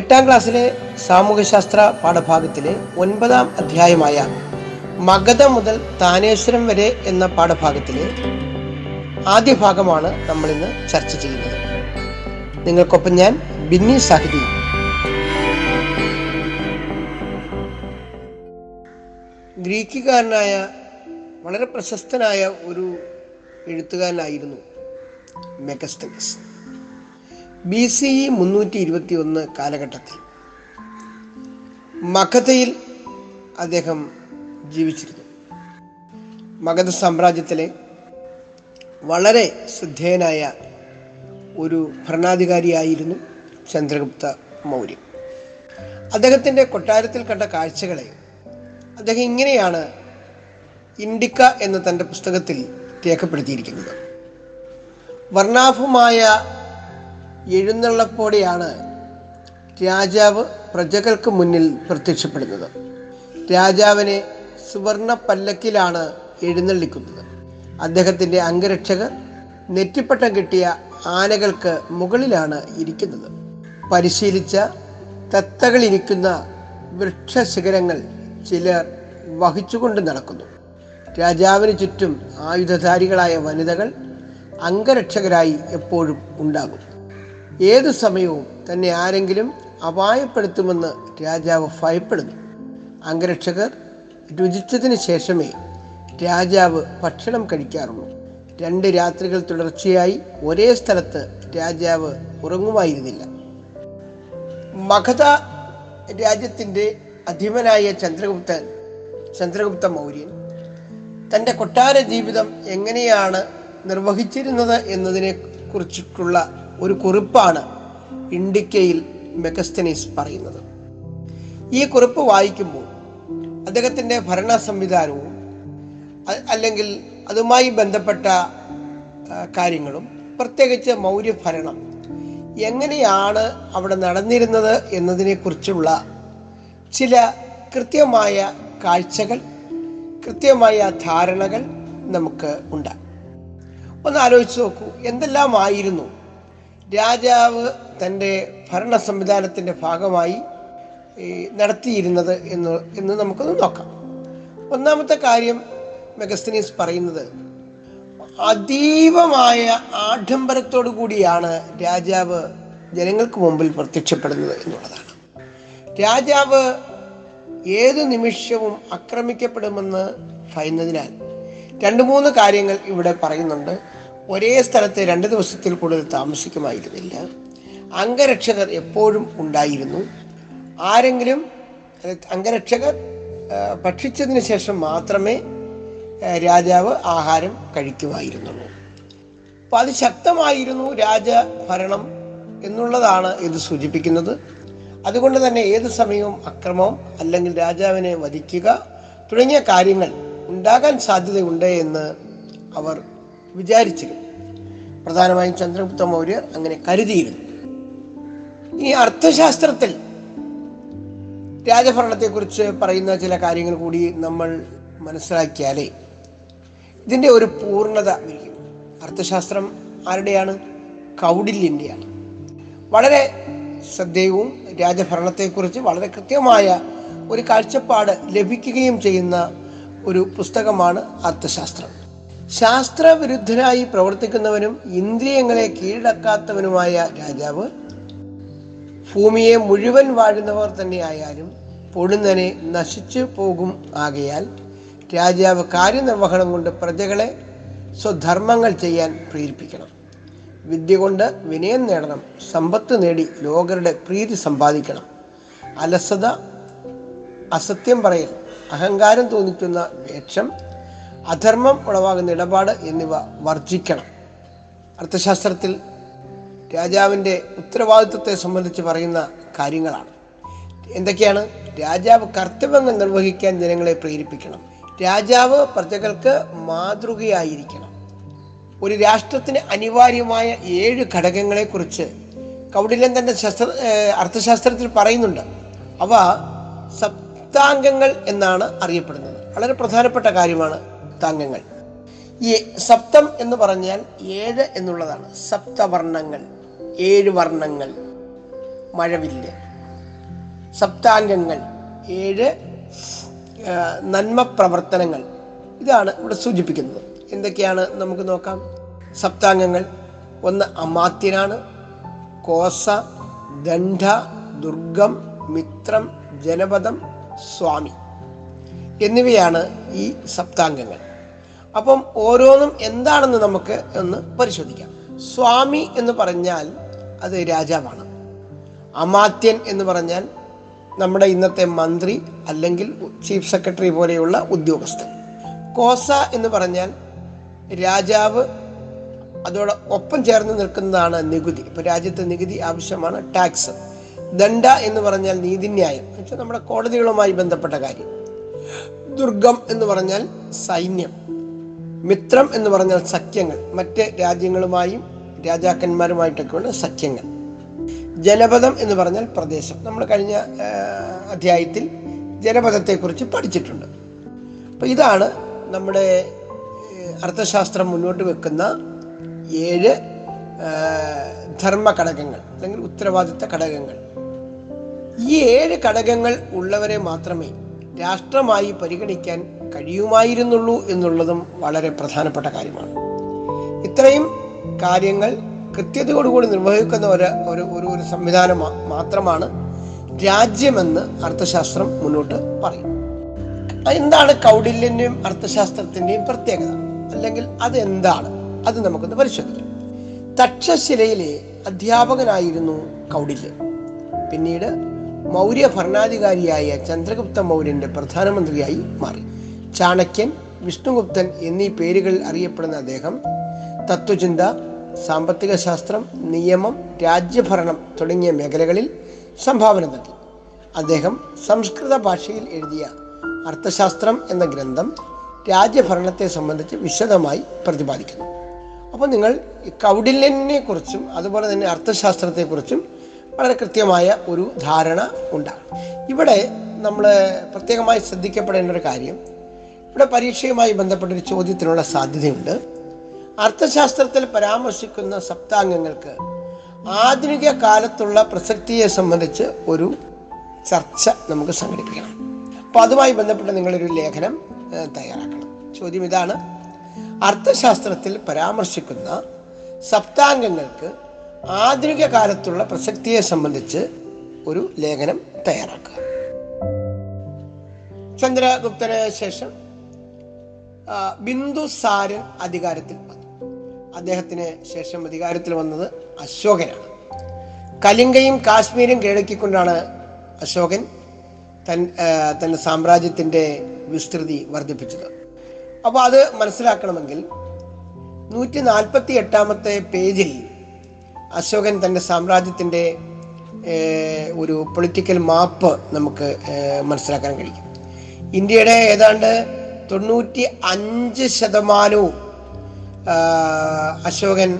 എട്ടാം ക്ലാസ്സിലെ സാമൂഹ്യശാസ്ത്ര പാഠഭാഗത്തിലെ ഒൻപതാം അധ്യായമായ മഗധ മുതൽ താനേശ്വരം വരെ എന്ന പാഠഭാഗത്തിലെ ആദ്യ ഭാഗമാണ് നമ്മൾ ഇന്ന് ചർച്ച ചെയ്യുന്നത്. നിങ്ങൾക്കൊപ്പം ഞാൻ ബിന്നി സാഹിതി. ഗ്രീക്കുകാരനായ വളരെ പ്രശസ്തനായ ഒരു എഴുത്തുകാരനായിരുന്നു മെഗസ്തനിസ് ബി സി ഇ മുന്നൂറ്റി ഇരുപത്തി ഒന്ന് കാലഘട്ടത്തിൽ മഗധയിൽ അദ്ദേഹം ജീവിച്ചിരുന്നു. മഗധ സാമ്രാജ്യത്തിലെ വളരെ ശ്രദ്ധേയനായ ഒരു ഭരണാധികാരിയായിരുന്നു ചന്ദ്രഗുപ്ത മൗര്യ. അദ്ദേഹത്തിന്റെ കൊട്ടാരത്തിൽ കണ്ട കാഴ്ചകളെ അദ്ദേഹം ഇങ്ങനെയാണ് ഇൻഡിക്ക എന്ന തന്റെ പുസ്തകത്തിൽ രേഖപ്പെടുത്തിയിരിക്കുന്നത്. വർണാഭമായ എഴുന്നള്ളപ്പോടെയാണ് രാജാവ് പ്രജകൾക്ക് മുന്നിൽ പ്രത്യക്ഷപ്പെടുന്നത്. രാജാവിനെ സുവർണ പല്ലക്കിലാണ് എഴുന്നള്ളിക്കുന്നത്. അദ്ദേഹത്തിന്റെ അംഗരക്ഷകർ നെറ്റിപ്പട്ടം കിട്ടിയ ആനകൾക്ക് മുകളിലാണ് ഇരിക്കുന്നത്. പരിശീലിച്ച തത്തകളിരിക്കുന്ന വൃക്ഷശിഖരങ്ങൾ ചിലർ വഹിച്ചുകൊണ്ട് നടക്കുന്നു. രാജാവിന് ചുറ്റും ആയുധധാരികളായ വനിതകൾ അംഗരക്ഷകരായി എപ്പോഴും ഉണ്ടാകും. ഏതു സമയവും തന്നെ ആരെങ്കിലും അപായപ്പെടുത്തുമെന്ന് രാജാവ് ഭയപ്പെടുന്നു. അംഗരക്ഷകർ രുചിച്ചതിന് ശേഷമേ രാജാവ് ഭക്ഷണം കഴിക്കാറുള്ളൂ. രണ്ട് രാത്രികൾ തുടർച്ചയായി ഒരേ സ്ഥലത്ത് രാജാവ് ഉറങ്ങുമായിരുന്നില്ല. മഗധ രാജ്യത്തിന്റെ അധിപനായ ചന്ദ്രഗുപ്തൻ ചന്ദ്രഗുപ്ത മൗര്യൻ തന്റെ കൊട്ടാര ജീവിതം എങ്ങനെയാണ് നിർവഹിച്ചിരുന്നത് എന്നതിനെ കുറിച്ചിട്ടുള്ള ഒരു കുറിപ്പാണ് ഇൻഡിക്കയിൽ മെഗസ്തനീസ് പറയുന്നത്. ഈ കുറിപ്പ് വായിക്കുമ്പോൾ അദ്ദേഹത്തിന്റെ ഭരണ സംവിധാനവും അല്ലെങ്കിൽ അതുമായി ബന്ധപ്പെട്ട കാര്യങ്ങളും പ്രത്യേകിച്ച് മൗര്യഭരണം എങ്ങനെയാണ് അവിടെ നടന്നിരുന്നത് എന്നതിനെക്കുറിച്ചുള്ള ചില കൃത്യമായ കാഴ്ചകൾ കൃത്യമായ ധാരണകൾ നമുക്ക് ഉണ്ട് ഒന്ന് ആലോചിച്ച് നോക്കൂ എന്തെല്ലാമായിരുന്നു രാജാവ് തന്റെ ഭരണ സംവിധാനത്തിന്റെ ഭാഗമായി നടത്തിയിരുന്നത് എന്ന് എന്ന് നമുക്കൊന്ന് നോക്കാം. ഒന്നാമത്തെ കാര്യം മെഗസ്തനീസ് പറയുന്നത് അതീവമായ ആഡംബരത്തോടു കൂടിയാണ് രാജാവ് ജനങ്ങൾക്ക് മുമ്പിൽ പ്രത്യക്ഷപ്പെടുന്നത് എന്നുള്ളതാണ്. രാജാവ് ഏതു നിമിഷവും ആക്രമിക്കപ്പെടുമെന്ന് ഭയന്നതിനാൽ രണ്ട് മൂന്ന് കാര്യങ്ങൾ ഇവിടെ പറയുന്നുണ്ട്. ഒരേ സ്ഥലത്ത് രണ്ട് ദിവസത്തിൽ കൂടുതൽ താമസിക്കുമായിരുന്നില്ല. അംഗരക്ഷകർ എപ്പോഴും ഉണ്ടായിരുന്നു. ആരെങ്കിലും അംഗരക്ഷകർ ഭക്ഷിച്ചതിന് ശേഷം മാത്രമേ രാജാവ് ആഹാരം കഴിക്കുമായിരുന്നുള്ളൂ. അപ്പം രാജ ഭരണം എന്നുള്ളതാണ് ഇത് സൂചിപ്പിക്കുന്നത്. അതുകൊണ്ട് തന്നെ ഏത് സമയവും അക്രമം അല്ലെങ്കിൽ രാജാവിനെ വധിക്കുക തുടങ്ങിയ കാര്യങ്ങൾ ഉണ്ടാകാൻ സാധ്യതയുണ്ട് എന്ന് അവർ വിചാരിച്ചിരുന്നു. പ്രധാനമായും ചന്ദ്രഗുപ്ത മൗര്യർ അങ്ങനെ കരുതിയിരുന്നു. ഈ അർത്ഥശാസ്ത്രത്തിൽ രാജഭരണത്തെക്കുറിച്ച് പറയുന്ന ചില കാര്യങ്ങൾ കൂടി നമ്മൾ മനസ്സിലാക്കിയാലേ ഇതിന്റെ ഒരു പൂർണത വരിക്കും അർത്ഥശാസ്ത്രം ആരുടെയാണ്? കൗടില്യന്റെയാണ് വളരെ ശ്രദ്ധേയവും രാജഭരണത്തെക്കുറിച്ച് വളരെ കൃത്യമായ ഒരു കാഴ്ചപ്പാട് ലഭിക്കുകയും ചെയ്യുന്ന ഒരു പുസ്തകമാണ് അർത്ഥശാസ്ത്രം. ശാസ്ത്രവിരുദ്ധനായി പ്രവർത്തിക്കുന്നവനും ഇന്ദ്രിയങ്ങളെ കീഴടക്കാത്തവനുമായ രാജാവ്. ഭൂമിയെ മുഴുവൻ വാഴുന്നവർ തന്നെയായാലും പൊടുന്നനെ നശിച്ചു പോകും ആകയാൽ രാജാവ് കാര്യനിർവഹണം കൊണ്ട് പ്രജകളെ സ്വധർമ്മങ്ങൾ ചെയ്യാൻ പ്രേരിപ്പിക്കണം. വിദ്യ കൊണ്ട് വിനയം നേടണം. സമ്പത്ത് നേടി ലോകരുടെ പ്രീതി സമ്പാദിക്കണം. അലസത അസത്യം പറയൽ അഹങ്കാരം തോന്നിക്കുന്ന വേഷം അധർമ്മം ഉളവാകുന്ന ഇടപാട് എന്നിവ വർജിക്കണം. അർത്ഥശാസ്ത്രത്തിൽ രാജാവിന്റെ ഉത്തരവാദിത്വത്തെ സംബന്ധിച്ച് പറയുന്ന കാര്യങ്ങളാണ്. എന്തൊക്കെയാണ്? രാജാവ് കർത്തവ്യങ്ങൾ നിർവഹിക്കാൻ ജനങ്ങളെ പ്രേരിപ്പിക്കണം. രാജാവ് പ്രജകൾക്ക് മാതൃകയായിരിക്കണം. ഒരു രാഷ്ട്രത്തിന് അനിവാര്യമായ ഏഴ് ഘടകങ്ങളെക്കുറിച്ച് കൗടില്യൻ തന്റെ ശസ്ത്ര അർത്ഥശാസ്ത്രത്തിൽ പറയുന്നുണ്ട്. അവ സപ്താംഗങ്ങൾ എന്നാണ് അറിയപ്പെടുന്നത്. വളരെ പ്രധാനപ്പെട്ട കാര്യമാണ് സപ്താംഗങ്ങൾ. ഈ സപ്തം എന്ന് പറഞ്ഞാൽ ഏഴ് എന്നുള്ളതാണ്. സപ്തവർണങ്ങൾ ഏഴ് വർണങ്ങൾ മഴവില്ല്. സപ്താംഗങ്ങൾ ഏഴ് നന്മ പ്രവർത്തനങ്ങൾ. ഇതാണ് ഇവിടെ സൂചിപ്പിക്കുന്നത്. എന്തൊക്കെയാണ് നമുക്ക് നോക്കാം. സപ്താംഗങ്ങൾ ഒന്ന് അമാത്യനാണ്. കോസ ദണ്ഡ ദുർഗം മിത്രം ജനപദം സ്വാമി. എന്നിവയാണ് ഈ സപ്താംഗങ്ങൾ. അപ്പം ഓരോന്നും എന്താണെന്ന് നമുക്ക് ഒന്ന് പരിശോധിക്കാം. സ്വാമി എന്ന് പറഞ്ഞാൽ അത് രാജാവാണ്. അമാത്യൻ എന്ന് പറഞ്ഞാൽ നമ്മുടെ ഇന്നത്തെ മന്ത്രി അല്ലെങ്കിൽ ചീഫ് സെക്രട്ടറി പോലെയുള്ള ഉദ്യോഗസ്ഥൻ. കോസ എന്ന് പറഞ്ഞാൽ രാജാവ് അതോടെ ഒപ്പം ചേർന്ന് നിൽക്കുന്നതാണ് നികുതി. ഇപ്പൊ രാജ്യത്തെ നികുതി ആവശ്യമാണ് ടാക്സ് ദണ്ഡ എന്ന് പറഞ്ഞാൽ നീതിന്യായം. എന്നുവെച്ചാൽ നമ്മുടെ കോടതികളുമായി ബന്ധപ്പെട്ട കാര്യം. ദുർഗം എന്ന് പറഞ്ഞാൽ സൈന്യം. മിത്രം എന്ന് പറഞ്ഞാൽ സഖ്യങ്ങൾ. മറ്റ് രാജ്യങ്ങളുമായും രാജാക്കന്മാരുമായിട്ടൊക്കെയുള്ള സഖ്യങ്ങൾ. ജനപദം എന്ന് പറഞ്ഞാൽ പ്രദേശം. നമ്മൾ കഴിഞ്ഞ അധ്യായത്തിൽ ജനപദത്തെക്കുറിച്ച് പഠിച്ചിട്ടുണ്ട്. അപ്പം ഇതാണ് നമ്മുടെ അർത്ഥശാസ്ത്രം മുന്നോട്ട് വെക്കുന്ന ഏഴ് ധർമ്മ ഘടകങ്ങൾ അല്ലെങ്കിൽ ഉത്തരവാദിത്ത ഘടകങ്ങൾ. ഈ ഏഴ് ഘടകങ്ങൾ ഉള്ളവരെ മാത്രമേ രാഷ്ട്രമായി പരിഗണിക്കാൻ കഴിയുമായിരുന്നുള്ളൂ എന്നുള്ളതും വളരെ പ്രധാനപ്പെട്ട കാര്യമാണ്. ഇത്രയും കാര്യങ്ങൾ കൃത്യതയോടുകൂടി നിർവഹിക്കുന്ന ഒരു ഒരു ഒരു ഒരു സംവിധാനം മാത്രമാണ് രാജ്യമെന്ന് അർത്ഥശാസ്ത്രം മുന്നോട്ട് പറയും. എന്താണ് കൗടില്യന്റെയും അർത്ഥശാസ്ത്രത്തിന്റെയും പ്രത്യേകത? അല്ലെങ്കിൽ അതെന്താണ്? അത് നമുക്കൊന്ന് പരിശോധിക്കാം. തക്ഷശിലയിലെ അധ്യാപകനായിരുന്നു കൗടില്യൻ. പിന്നീട് മൗര്യ ഭരണാധികാരിയായ ചന്ദ്രഗുപ്ത മൗര്യന്റെ പ്രധാനമന്ത്രിയായി മാറി. ചാണക്യൻ വിഷ്ണുഗുപ്തൻ എന്നീ പേരുകളിൽ അറിയപ്പെടുന്ന അദ്ദേഹം തത്വചിന്ത സാമ്പത്തിക ശാസ്ത്രം നിയമം രാജ്യഭരണം തുടങ്ങിയ മേഖലകളിൽ സംഭാവന നൽകി. അദ്ദേഹം സംസ്കൃത ഭാഷയിൽ എഴുതിയ അർത്ഥശാസ്ത്രം എന്ന ഗ്രന്ഥം രാജ്യഭരണത്തെ സംബന്ധിച്ച് വിശദമായി പ്രതിപാദിക്കുന്നു. അപ്പോൾ നിങ്ങൾ കൗടില്യനെ കുറിച്ചും അതുപോലെ തന്നെ അർത്ഥശാസ്ത്രത്തെക്കുറിച്ചും വളരെ കൃത്യമായ ഒരു ധാരണ ഉണ്ടാകും ഇവിടെ നമ്മൾ പ്രത്യേകമായി ശ്രദ്ധിക്കപ്പെടേണ്ട ഒരു കാര്യം ഇവിടെ പരീക്ഷയുമായി ബന്ധപ്പെട്ട ഒരു ചോദ്യത്തിനുള്ള സാധ്യതയുണ്ട്. അർത്ഥശാസ്ത്രത്തിൽ പരാമർശിക്കുന്ന സപ്താംഗങ്ങൾക്ക് ആധുനിക കാലത്തുള്ള പ്രസക്തിയെ സംബന്ധിച്ച് ഒരു ചർച്ച നമുക്ക് സംഘടിപ്പിക്കണം. അപ്പോൾ അതുമായി ബന്ധപ്പെട്ട് നിങ്ങളൊരു ലേഖനം തയ്യാറാക്കണം. ചോദ്യം ഇതാണ്. അർത്ഥശാസ്ത്രത്തിൽ പരാമർശിക്കുന്ന സപ്താംഗങ്ങൾക്ക് ആധുനിക കാലത്തുള്ള പ്രസക്തിയെ സംബന്ധിച്ച് ഒരു ലേഖനം തയ്യാറാക്കുക. ചന്ദ്രഗുപ്തന് ശേഷം ബിന്ദുസാരൻ അധികാരത്തിൽ വന്നു. അദ്ദേഹത്തിന് ശേഷം അധികാരത്തിൽ വന്നത് അശോകനാണ്. കലിംഗയും കാശ്മീരും കീഴടക്കിക്കൊണ്ടാണ് അശോകൻ തൻ തന്റെ തന്റെ സാമ്രാജ്യത്തിന്റെ വിസ്തൃതി വർദ്ധിപ്പിച്ചത്. അപ്പോൾ അത് മനസ്സിലാക്കണമെങ്കിൽ നൂറ്റി നാൽപ്പത്തി എട്ടാമത്തെ പേജിൽ അശോകൻ തന്റെ സാമ്രാജ്യത്തിന്റെ ഒരു പൊളിറ്റിക്കൽ മാപ്പ് നമുക്ക് മനസ്സിലാക്കാൻ കഴിയും. ഇന്ത്യയുടെ ഏതാണ്ട് തൊണ്ണൂറ്റി അഞ്ച് ശതമാനവും അശോകൻ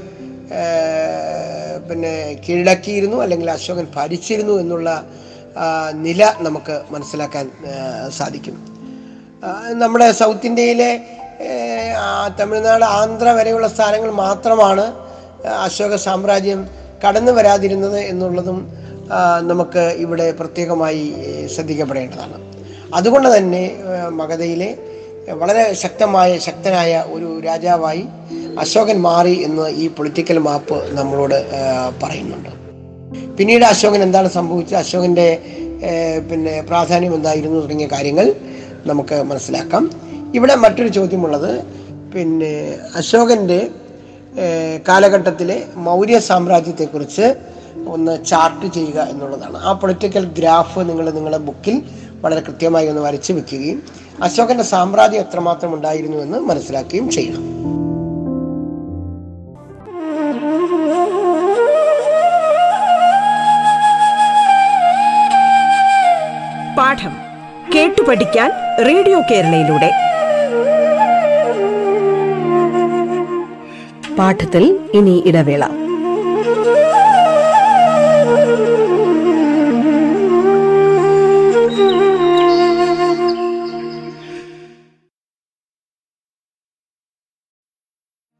പിന്നെ കീഴടക്കിയിരുന്നു അല്ലെങ്കിൽ അശോകൻ ഭരിച്ചിരുന്നു എന്നുള്ള നില നമുക്ക് മനസ്സിലാക്കാൻ സാധിക്കും. നമ്മുടെ സൗത്ത് ഇന്ത്യയിലെ തമിഴ്നാട് ആന്ധ്ര വരെയുള്ള സ്ഥലങ്ങൾ മാത്രമാണ് അശോക സാമ്രാജ്യം കടന്നു വരാതിരുന്നത് എന്നുള്ളതും നമുക്ക് ഇവിടെ പ്രത്യേകമായി ശ്രദ്ധിക്കപ്പെടേണ്ടതാണ്. അതുകൊണ്ട് തന്നെ മഗധയിലെ വളരെ ശക്തമായ ശക്തനായ ഒരു രാജാവായി അശോകൻ മാറി എന്ന് ഈ പൊളിറ്റിക്കൽ മാപ്പ് നമ്മളോട് പറയുന്നുണ്ട്. പിന്നീട് അശോകൻ എന്താണ് സംഭവിച്ചത്? അശോകന്റെ പിന്നെ പ്രാധാന്യം എന്തായിരുന്നു തുടങ്ങിയ കാര്യങ്ങൾ നമുക്ക് മനസ്സിലാക്കാം. ഇവിടെ മറ്റൊരു ചോദ്യമുള്ളത് പിന്നെ അശോകന്റെ കാലഘട്ടത്തിലെ മൗര്യ സാമ്രാജ്യത്തെക്കുറിച്ച് ഒന്ന് ചാർട്ട് ചെയ്യുക എന്നുള്ളതാണ്. ആ പൊളിറ്റിക്കൽ ഗ്രാഫ് നിങ്ങൾ നിങ്ങളുടെ ബുക്കിൽ വളരെ കൃത്യമായി ഒന്ന് വരച്ചു വെക്കുകയും അശോകന്റെ സാമ്രാജ്യം എത്രമാത്രം ഉണ്ടായിരുന്നുവെന്ന് മനസ്സിലാക്കുകയും ചെയ്യണം. പാഠം കേട്ടു പഠിക്കാൻ റേഡിയോ കേരളയിലൂടെ. പാഠത്തിൽ ഇനി ഇടവേള.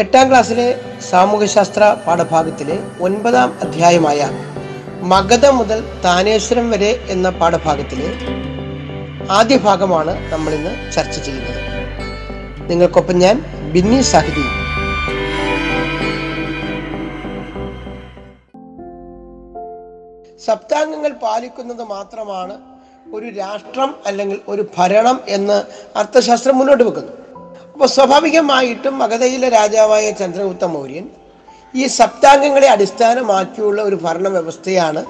എട്ടാം ക്ലാസ്സിലെ സാമൂഹ്യശാസ്ത്ര പാഠഭാഗത്തിലെ ഒൻപതാം അധ്യായമായ മഗധ മുതൽ താനേശ്വരം വരെ എന്ന പാഠഭാഗത്തിലെ ആദ്യ ഭാഗമാണ് നമ്മൾ ഇന്ന് ചർച്ച ചെയ്യുന്നത്. നിങ്ങൾക്കൊപ്പം ഞാൻ ബിന്നി സാഹിതി സപ്താംഗങ്ങൾ പാലിക്കുന്നത് മാത്രമാണ് ഒരു രാഷ്ട്രം അല്ലെങ്കിൽ ഒരു ഭരണം എന്ന് അർത്ഥശാസ്ത്രം മുന്നോട്ട് വെക്കുന്നു. അപ്പോൾ സ്വാഭാവികമായിട്ടും മഗധയിലെ രാജാവായ ചന്ദ്രഗുപ്ത മൗര്യൻ ഈ സപ്താംഗങ്ങളെ അടിസ്ഥാനമാക്കിയുള്ള ഒരു ഭരണ വ്യവസ്ഥയാണ്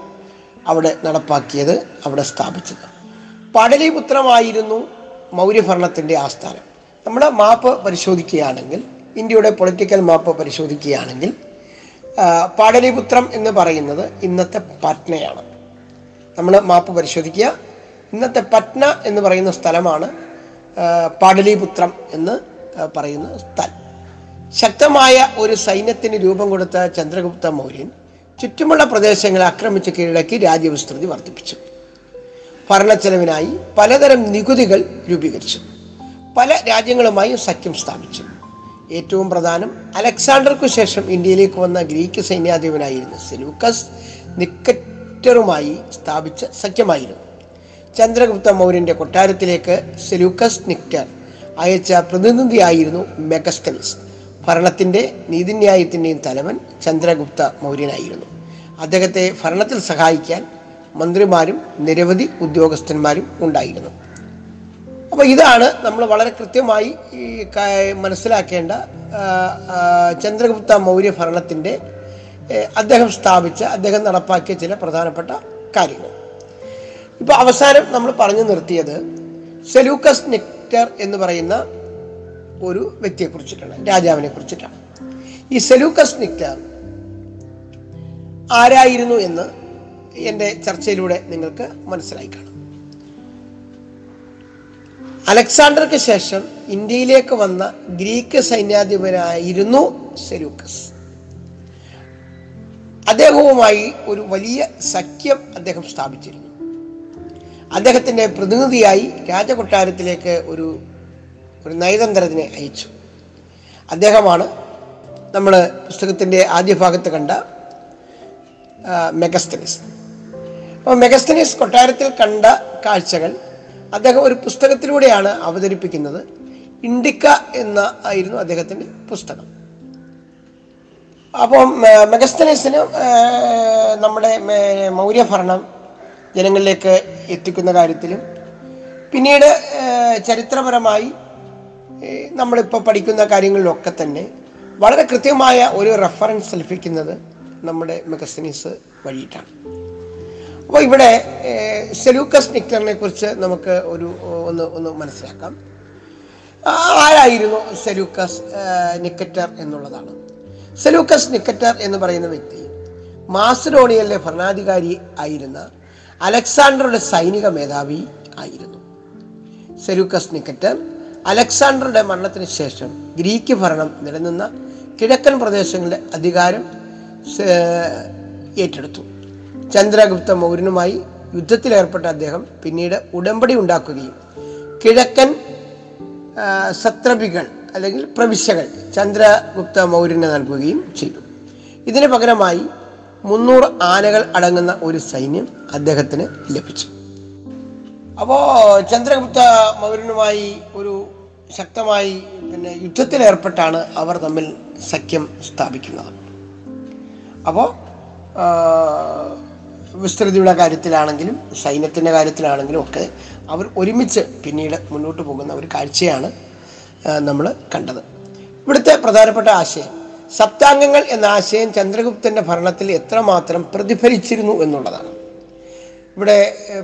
അവിടെ നടപ്പാക്കിയത് അവിടെ സ്ഥാപിച്ചത്. പടലിപുത്രമായിരുന്നു മൗര്യഭരണത്തിന്റെ ആസ്ഥാനം. നമ്മുടെ മാപ്പ് പരിശോധിക്കുകയാണെങ്കിൽ ഇന്ത്യയുടെ പൊളിറ്റിക്കൽ മാപ്പ് പരിശോധിക്കുകയാണെങ്കിൽ പാടലിപുത്രം എന്ന് പറയുന്നത് ഇന്നത്തെ പട്നയാണ്. നമ്മൾ മാപ്പ് പരിശോധിക്കുക. ഇന്നത്തെ പട്ന എന്ന് പറയുന്ന സ്ഥലമാണ് പാടലിപുത്രം എന്ന് പറയുന്ന സ്ഥലം. ശക്തമായ ഒരു സൈന്യത്തിന് രൂപം കൊടുത്ത ചന്ദ്രഗുപ്ത മൗര്യൻ ചുറ്റുമുള്ള പ്രദേശങ്ങളെ ആക്രമിച്ച് കീഴടക്കി രാജ്യവിസ്തൃതി വർദ്ധിപ്പിച്ചു. ഭരണച്ചെലവിനായി പലതരം നികുതികൾ രൂപീകരിച്ചു. പല രാജ്യങ്ങളുമായും സഖ്യം സ്ഥാപിച്ചു. ഏറ്റവും പ്രധാനം അലക്സാണ്ടർക്കു ശേഷം ഇന്ത്യയിലേക്ക് വന്ന ഗ്രീക്ക് സൈന്യാധിപനായിരുന്ന സെലൂക്കസ് നിക്കറ്ററുമായി സ്ഥാപിച്ച സഖ്യമായിരുന്നു. ചന്ദ്രഗുപ്ത മൗര്യന്റെ കൊട്ടാരത്തിലേക്ക് സെലൂക്കസ് നിക്ടർ അയച്ച പ്രതിനിധിയായിരുന്നു മെഗസ്തനിസ് ഭരണത്തിന്റെ നീതിന്യായത്തിന്റെയും തലവൻ ചന്ദ്രഗുപ്ത മൗര്യനായിരുന്നു. അദ്ദേഹത്തെ ഭരണത്തിൽ സഹായിക്കാൻ മന്ത്രിമാരും നിരവധി ഉദ്യോഗസ്ഥന്മാരും ഉണ്ടായിരുന്നു. അപ്പോൾ ഇതാണ് നമ്മൾ വളരെ കൃത്യമായി മനസ്സിലാക്കേണ്ട ചന്ദ്രഗുപ്ത മൗര്യ ഭരണത്തിന്റെ അദ്ദേഹം സ്ഥാപിച്ച അദ്ദേഹം നടപ്പാക്കിയ ചില പ്രധാനപ്പെട്ട കാര്യങ്ങൾ. ഇപ്പോൾ അവസാനം നമ്മൾ പറഞ്ഞു നിർത്തിയത് സെലൂക്കസ് നെക്ടർ എന്ന് പറയുന്ന ഒരു വ്യക്തിയെ കുറിച്ചിട്ടാണ് രാജാവിനെ കുറിച്ചിട്ടാണ്. ഈ സെലൂക്കസ് നിക്ടർ ആരായിരുന്നു എന്ന് എന്റെ ചർച്ചയിലൂടെ നിങ്ങൾക്ക് മനസ്സിലായി കാണും. അലക്സാണ്ടർക്ക് ശേഷം ഇന്ത്യയിലേക്ക് വന്ന ഗ്രീക്ക് സൈന്യാധിപനായിരുന്നു സെലൂക്കസ്. അദ്ദേഹവുമായി ഒരു വലിയ സഖ്യം അദ്ദേഹം സ്ഥാപിച്ചിരുന്നു. അദ്ദേഹത്തിന്റെ പ്രതിനിധിയായി രാജകൊട്ടാരത്തിലേക്ക് ഒരു ഒരു നയതന്ത്രത്തിനെ അയച്ചു. അദ്ദേഹമാണ് നമ്മൾ പുസ്തകത്തിന്റെ ആദ്യ ഭാഗത്ത് കണ്ട മെഗസ്തനിസ്. അപ്പോൾ മെഗസ്തനിസ് കൊട്ടാരത്തിൽ കണ്ട കാഴ്ചകൾ അദ്ദേഹം ഒരു പുസ്തകത്തിലൂടെയാണ് അവതരിപ്പിക്കുന്നത്. ഇൻഡിക്ക എന്ന ആയിരുന്നു അദ്ദേഹത്തിന്റെ പുസ്തകം. അപ്പം മെഗസ്തനിസിന് നമ്മുടെ മൗര്യഭരണം ജനങ്ങളിലേക്ക് എത്തിക്കുന്ന കാര്യത്തിൽ പിന്നീട് ചരിത്രപരമായി നമ്മളിപ്പോൾ പഠിക്കുന്ന കാര്യങ്ങളിലൊക്കെ തന്നെ വളരെ കൃത്യമായ ഒരു റെഫറൻസ് ലഭിക്കുന്നത് നമ്മുടെ മെഗസിനീസ് വഴിയിട്ടാണ്. അപ്പോൾ ഇവിടെ സെലൂക്കസ് നിക്ടറിനെ കുറിച്ച് നമുക്ക് ഒരു ഒന്ന് ഒന്ന് മനസ്സിലാക്കാം. ആരായിരുന്നു സെലൂക്കസ് നിക്കറ്റർ എന്നുള്ളതാണ്? സെലൂക്കസ് നിക്കറ്റർ എന്ന് പറയുന്ന വ്യക്തി മാസിഡോണിയയിലെ ഭരണാധികാരി ആയിരുന്ന അലക്സാണ്ടറുടെ സൈനിക മേധാവി ആയിരുന്നു. സെലൂക്കസ് നിക്കറ്റ് അലക്സാണ്ടറുടെ മരണത്തിന് ശേഷം ഗ്രീക്ക് ഭരണം നിലനിന്ന കിഴക്കൻ പ്രദേശങ്ങളുടെ അധികാരം ഏറ്റെടുത്തു. ചന്ദ്രഗുപ്ത മൗര്യനുമായി യുദ്ധത്തിലേർപ്പെട്ട അദ്ദേഹം പിന്നീട് ഉടമ്പടി ഉണ്ടാക്കുകയും കിഴക്കൻ സത്രപികൾ അല്ലെങ്കിൽ പ്രവിശ്യകൾ ചന്ദ്രഗുപ്ത മൗര്യന് നൽകുകയും ചെയ്തു. ഇതിന് പകരമായി മുന്നൂറ് ആനകൾ അടങ്ങുന്ന ഒരു സൈന്യം അദ്ദേഹത്തിന് ലഭിച്ചു. അപ്പോൾ ചന്ദ്രഗുപ്ത മൗര്യനുമായി ഒരു ശക്തമായി പിന്നെ യുദ്ധത്തിലേർപ്പെട്ടാണ് അവർ തമ്മിൽ സഖ്യം സ്ഥാപിക്കുന്നത്. അപ്പോൾ വിസ്തൃതിയുടെ കാര്യത്തിലാണെങ്കിലും സൈന്യത്തിന്റെ കാര്യത്തിലാണെങ്കിലും ഒക്കെ അവർ ഒരുമിച്ച് പിന്നീട് മുന്നോട്ട് പോകുന്ന ഒരു കാഴ്ചയാണ് നമ്മൾ കണ്ടത്. ഇവിടുത്തെ പ്രധാനപ്പെട്ട ആശയം സപ്താംഗങ്ങൾ എന്ന ആശയം ചന്ദ്രഗുപ്തന്റെ ഭരണത്തിൽ എത്രമാത്രം പ്രതിഫലിച്ചിരുന്നു എന്നുള്ളതാണ്. ഇവിടെ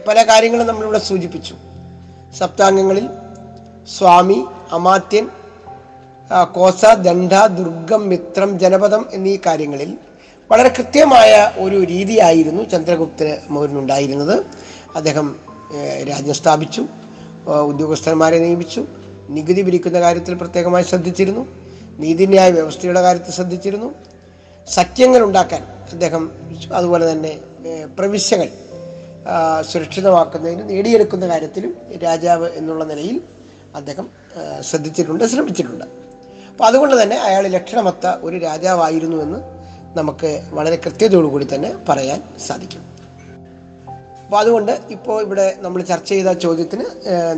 പല കാര്യങ്ങളും നമ്മളിവിടെ സൂചിപ്പിച്ചു. സപ്താംഗങ്ങളിൽ സ്വാമി അമാത്യൻ കോസ ദണ്ഡ ദുർഗം മിത്രം ജനപദം എന്നീ കാര്യങ്ങളിൽ വളരെ കൃത്യമായ ഒരു രീതിയായിരുന്നു ചന്ദ്രഗുപ്തന് മൗര്യനുണ്ടായിരുന്നത് അദ്ദേഹം രാജ്യം സ്ഥാപിച്ചു ഉദ്യോഗസ്ഥന്മാരെ നിയമിച്ചു നികുതി പിരിക്കുന്ന കാര്യത്തിൽ പ്രത്യേകമായി ശ്രദ്ധിച്ചിരുന്നു. നീതിന്യായ വ്യവസ്ഥയുടെ കാര്യത്തിൽ ശ്രദ്ധിച്ചിരുന്നു. സഖ്യങ്ങൾ ഉണ്ടാക്കാൻ അദ്ദേഹം അതുപോലെ തന്നെ പ്രവിശ്യകൾ സുരക്ഷിതമാക്കുന്നതിനും നേടിയെടുക്കുന്ന കാര്യത്തിലും രാജാവ് എന്നുള്ള നിലയിൽ അദ്ദേഹം ശ്രദ്ധിച്ചിട്ടുണ്ട് ശ്രമിച്ചിട്ടുണ്ട്. അപ്പോൾ അതുകൊണ്ട് തന്നെ അയാൾ ലക്ഷണമത്ത ഒരു രാജാവായിരുന്നു എന്ന് നമുക്ക് വളരെ കൃത്യതയോടുകൂടി തന്നെ പറയാൻ സാധിക്കും. അപ്പോൾ അതുകൊണ്ട് ഇപ്പോൾ ഇവിടെ നമ്മൾ ചർച്ച ചെയ്ത ചോദ്യത്തിന്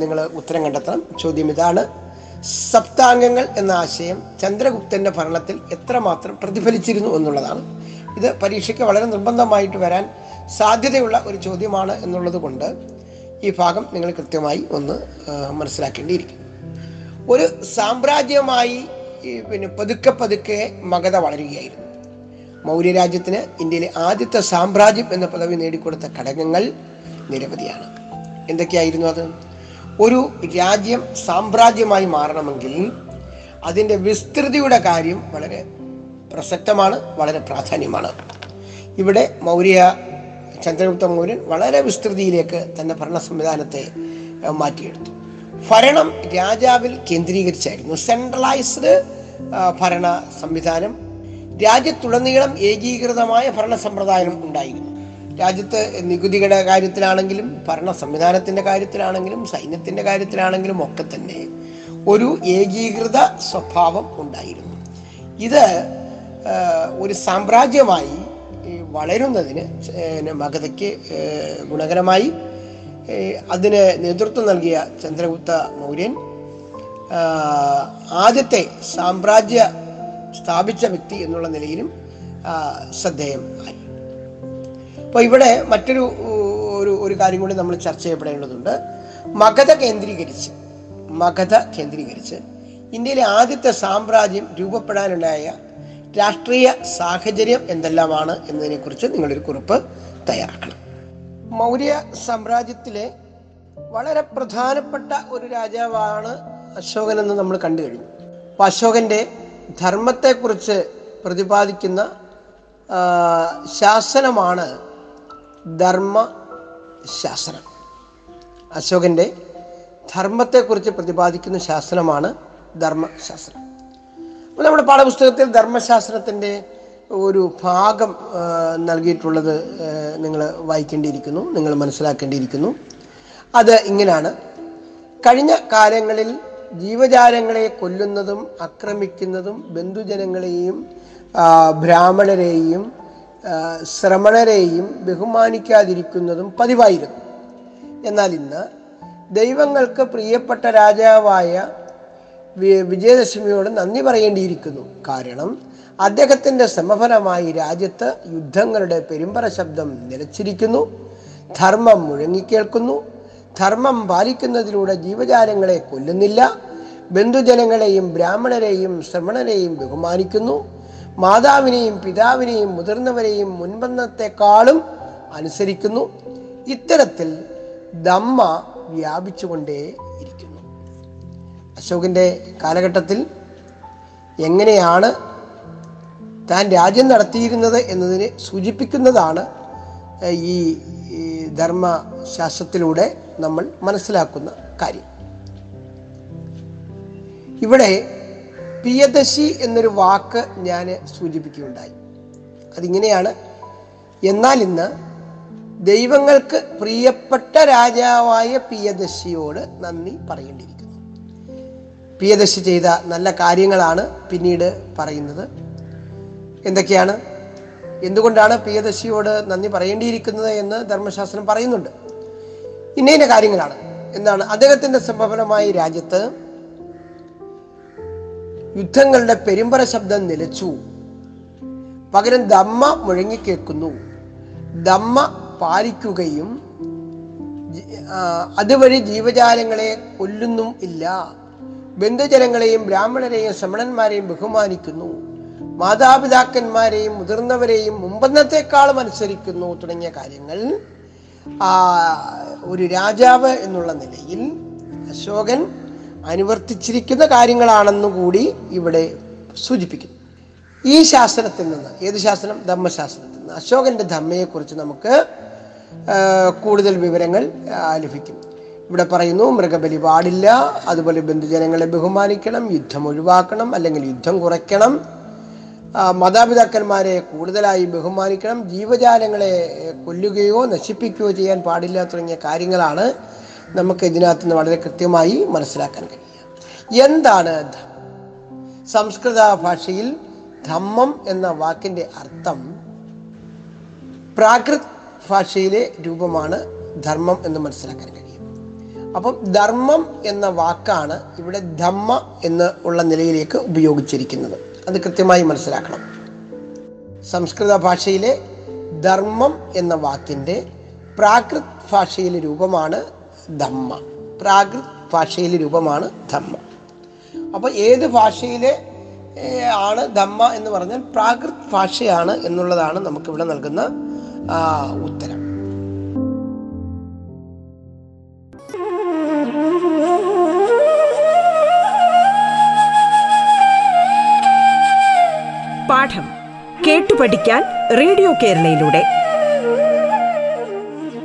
നിങ്ങൾ ഉത്തരം കണ്ടെത്തണം. ചോദ്യം ഇതാണ്. സപ്താംഗങ്ങൾ എന്ന ആശയം ചന്ദ്രഗുപ്തന്റെ ഭരണത്തിൽ എത്രമാത്രം പ്രതിഫലിച്ചിരുന്നു എന്നുള്ളതാണ്. ഇത് പരീക്ഷയ്ക്ക് വളരെ നിർബന്ധമായിട്ട് വരാൻ സാധ്യതയുള്ള ഒരു ചോദ്യമാണ് എന്നുള്ളത് കൊണ്ട് ഈ ഭാഗം നിങ്ങൾ കൃത്യമായി ഒന്ന് മനസ്സിലാക്കേണ്ടിയിരിക്കും. ഒരു സാമ്രാജ്യമായി പിന്നെ പതുക്കെ പതുക്കെ മഗധ വളരുകയായിരുന്നു. മൗര്യരാജ്യത്തിന് ഇന്ത്യയിലെ ആദ്യത്തെ സാമ്രാജ്യം എന്ന പദവി നേടിക്കൊടുത്ത ഘടകങ്ങൾ നിരവധിയാണ്. എന്തൊക്കെയായിരുന്നു അത്? ഒരു രാജ്യം സാമ്രാജ്യമായി മാറണമെങ്കിൽ അതിന്റെ വിസ്തൃതിയുടെ കാര്യം വളരെ പ്രസക്തമാണ് വളരെ പ്രാധാന്യമാണ്. ഇവിടെ മൗര്യ ചന്ദ്രഗുപ്ത മൗര്യൻ വളരെ വിസ്തൃതിയിലേക്ക് തന്റെ ഭരണ സംവിധാനത്തെ മാറ്റിയെടുത്തു. ഭരണം രാജാവിൽ കേന്ദ്രീകരിച്ചായിരുന്നു. സെൻട്രലൈസ്ഡ് ഭരണ സംവിധാനം. രാജ്യത്തുടനീളം ഏകീകൃതമായ ഭരണ സമ്പ്രദായം ഉണ്ടായിരുന്നു. രാജ്യത്ത് നികുതിയുടെ കാര്യത്തിലാണെങ്കിലും ഭരണ സംവിധാനത്തിന്റെ കാര്യത്തിലാണെങ്കിലും സൈന്യത്തിന്റെ കാര്യത്തിലാണെങ്കിലും ഒക്കെ തന്നെ ഒരു ഏകീകൃത സ്വഭാവം ഉണ്ടായിരുന്നു. ഇത് ഒരു സാമ്രാജ്യമായി വളരുന്നതിന് മഗധയ്ക്ക് ഗുണകരമായി അതിന് നേതൃത്വം നൽകിയ ചന്ദ്രഗുപ്ത മൗര്യൻ ആദ്യത്തെ സാമ്രാജ്യ സ്ഥാപിച്ച വ്യക്തി എന്നുള്ള നിലയിലും ശ്രദ്ധേയം ആയി. അപ്പോൾ ഇവിടെ മറ്റൊരു ഒരു ഒരു കാര്യം കൂടി നമ്മൾ ചർച്ച ചെയ്യപ്പെടേണ്ടതുണ്ട്. മഗധ കേന്ദ്രീകരിച്ച് മഗധ കേന്ദ്രീകരിച്ച് ഇന്ത്യയിലെ ആദ്യത്തെ സാമ്രാജ്യം രൂപപ്പെടാനുണ്ടായ രാഷ്ട്രീയ സാഹചര്യം എന്തെല്ലാമാണ് എന്നതിനെക്കുറിച്ച് നിങ്ങളൊരു കുറിപ്പ് തയ്യാറാക്കണം. മൗര്യ സാമ്രാജ്യത്തിലെ വളരെ പ്രധാനപ്പെട്ട ഒരു രാജാവാണ് അശോകൻ എന്ന് നമ്മൾ കണ്ടു കഴിഞ്ഞു. അപ്പൊ അശോകന്റെ ധർമ്മത്തെക്കുറിച്ച് പ്രതിപാദിക്കുന്ന ശാസനമാണ് ധർമ്മശാസനം അശോകന്റെ ധർമ്മത്തെക്കുറിച്ച് പ്രതിപാദിക്കുന്ന ശാസ്ത്രമാണ് ധർമ്മശാസ്ത്രം അപ്പോൾ നമ്മുടെ പാഠപുസ്തകത്തിൽ ധർമ്മശാസ്ത്രത്തിന്റെ ഒരു ഭാഗം നൽകിയിട്ടുള്ളത് നിങ്ങൾ വായിക്കേണ്ടിയിരിക്കുന്നു നിങ്ങൾ മനസ്സിലാക്കേണ്ടിയിരിക്കുന്നു. അത് ഇങ്ങനെയാണ് കഴിഞ്ഞ കാലങ്ങളിൽ ജീവജാലങ്ങളെ കൊല്ലുന്നതും ആക്രമിക്കുന്നതും ബന്ധുജനങ്ങളെയും ബ്രാഹ്മണരെയും ശ്രമണരെയും ബഹുമാനിക്കാതിരിക്കുന്നതും പതിവായിരുന്നു. എന്നാൽ ഇന്ന് ദൈവങ്ങൾക്ക് പ്രിയപ്പെട്ട രാജാവായ വിജയദശമിയോട് നന്ദി പറയേണ്ടിയിരിക്കുന്നു. കാരണം അദ്ദേഹത്തിന്റെ സമഫലമായി രാജ്യത്ത് യുദ്ധങ്ങളുടെ പെരുമ്പറ ശബ്ദം നിലച്ചിരിക്കുന്നു. ധർമ്മം മുഴങ്ങിക്കേൾക്കുന്നു ധർമ്മം പാലിക്കുന്നതിലൂടെ ജീവജാലങ്ങളെ കൊല്ലുന്നില്ല. ബന്ധുജനങ്ങളെയും ബ്രാഹ്മണരെയും ശ്രമണരെയും ബഹുമാനിക്കുന്നു. മാതാവിനെയും പിതാവിനെയും മുതിർന്നവരെയും മുൻപന്നത്തെക്കാളും അനുസരിക്കുന്നു. ഇത്തരത്തിൽ ദമ്മ വ്യാപിച്ചുകൊണ്ടേ ഇരിക്കുന്നു. അശോകന്റെ കാലഘട്ടത്തിൽ എങ്ങനെയാണ് താൻ രാജ്യം നടത്തിയിരുന്നത് എന്നതിനെ സൂചിപ്പിക്കുന്നതാണ് ഈ ധർമ്മശാസ്ത്രത്തിലൂടെ നമ്മൾ മനസ്സിലാക്കുന്ന കാര്യം. ഇവിടെ പിയദശി എന്നൊരു വാക്ക് ഞാൻ സൂചിപ്പിക്കുകയുണ്ടായി. അതിങ്ങനെയാണ് എന്നാൽ ഇന്ന് ദൈവങ്ങൾക്ക് പ്രിയപ്പെട്ട രാജാവായ പ്രിയദശിയോട് നന്ദി പറയേണ്ടിയിരിക്കുന്നു. പ്രിയദശി ചെയ്ത നല്ല കാര്യങ്ങളാണ് പിന്നീട് പറയുന്നത്. എന്തൊക്കെയാണ്? എന്തുകൊണ്ടാണ് പ്രിയദശിയോട് നന്ദി പറയേണ്ടിയിരിക്കുന്നത് എന്ന് ധർമ്മശാസ്ത്രം പറയുന്നുണ്ട്. ഇന്ന കാര്യങ്ങളാണ്. എന്താണ്? അദ്ദേഹത്തിന്റെ സംഭവനമായി രാജ്യത്ത് യുദ്ധങ്ങളുടെ പെരുമ്പറ ശബ്ദം നിലച്ചു. പകരം ദമ്മ മുഴങ്ങിക്കേൾക്കുന്നു. ദമ്മ പാലിക്കുകയും അതുവഴി ജീവജാലങ്ങളെ കൊല്ലുന്നും ഇല്ല. ബന്ധുജനങ്ങളെയും ബ്രാഹ്മണരെയും ശ്രമണന്മാരെയും ബഹുമാനിക്കുന്നു. മാതാപിതാക്കന്മാരെയും മുതിർന്നവരെയും മുമ്പന്നത്തെക്കാളും അനുസരിക്കുന്നു തുടങ്ങിയ കാര്യങ്ങൾ. ആ, ഒരു രാജാവ് എന്നുള്ള നിലയിൽ അശോകൻ അനുവർത്തിച്ചിരിക്കുന്ന കാര്യങ്ങളാണെന്നു കൂടി ഇവിടെ സൂചിപ്പിക്കുന്നു ഈ ശാസ്ത്രത്തിൽ നിന്ന് ഏത് ശാസ്ത്രം? ധമ്മശാസ്ത്രത്തിൽ നിന്ന്. അശോകന്റെ ധമ്മയെക്കുറിച്ച് നമുക്ക് കൂടുതൽ വിവരങ്ങൾ ലഭിക്കും. ഇവിടെ പറയുന്നു മൃഗബലി പാടില്ല അതുപോലെ ബന്ധുജനങ്ങളെ ബഹുമാനിക്കണം യുദ്ധം ഒഴിവാക്കണം അല്ലെങ്കിൽ യുദ്ധം കുറയ്ക്കണം. മാതാപിതാക്കന്മാരെ കൂടുതലായി ബഹുമാനിക്കണം ജീവജാലങ്ങളെ കൊല്ലുകയോ നശിപ്പിക്കുകയോ ചെയ്യാൻ പാടില്ല തുടങ്ങിയ കാര്യങ്ങളാണ് നമുക്ക് ഇതിനകത്ത് നിന്ന് വളരെ കൃത്യമായി മനസ്സിലാക്കാൻ കഴിയുക എന്താണ് സംസ്കൃത ഭാഷയിൽ ധമ്മം എന്ന വാക്കിന്റെ അർത്ഥം പ്രാകൃത് ഭാഷയിലെ രൂപമാണ് ധർമ്മം എന്ന് മനസ്സിലാക്കാൻ കഴിയും. അപ്പം ധർമ്മം എന്ന വാക്കാണ് ഇവിടെ ധമ്മ എന്ന് ഉള്ള നിലയിലേക്ക് ഉപയോഗിച്ചിരിക്കുന്നത്. അത് കൃത്യമായി മനസ്സിലാക്കണം. സംസ്കൃത ഭാഷയിലെ ധർമ്മം എന്ന വാക്കിന്റെ പ്രാകൃത് ഭാഷയിലെ രൂപമാണ് ധമ്മ. പ്രാകൃത് ഭാഷയിലെ രൂപമാണ് ധമ്മ. അപ്പോൾ ഏത് ഭാഷയിലെ ആണ് ധമ്മ എന്ന് പറഞ്ഞാൽ പ്രാകൃത് ഭാഷയാണ് എന്നുള്ളതാണ് നമുക്കിവിടെ നൽകുന്ന ഉത്തരം. പാഠം കേട്ടു പഠിക്കാൻ റേഡിയോ കേരളയിലൂടെ.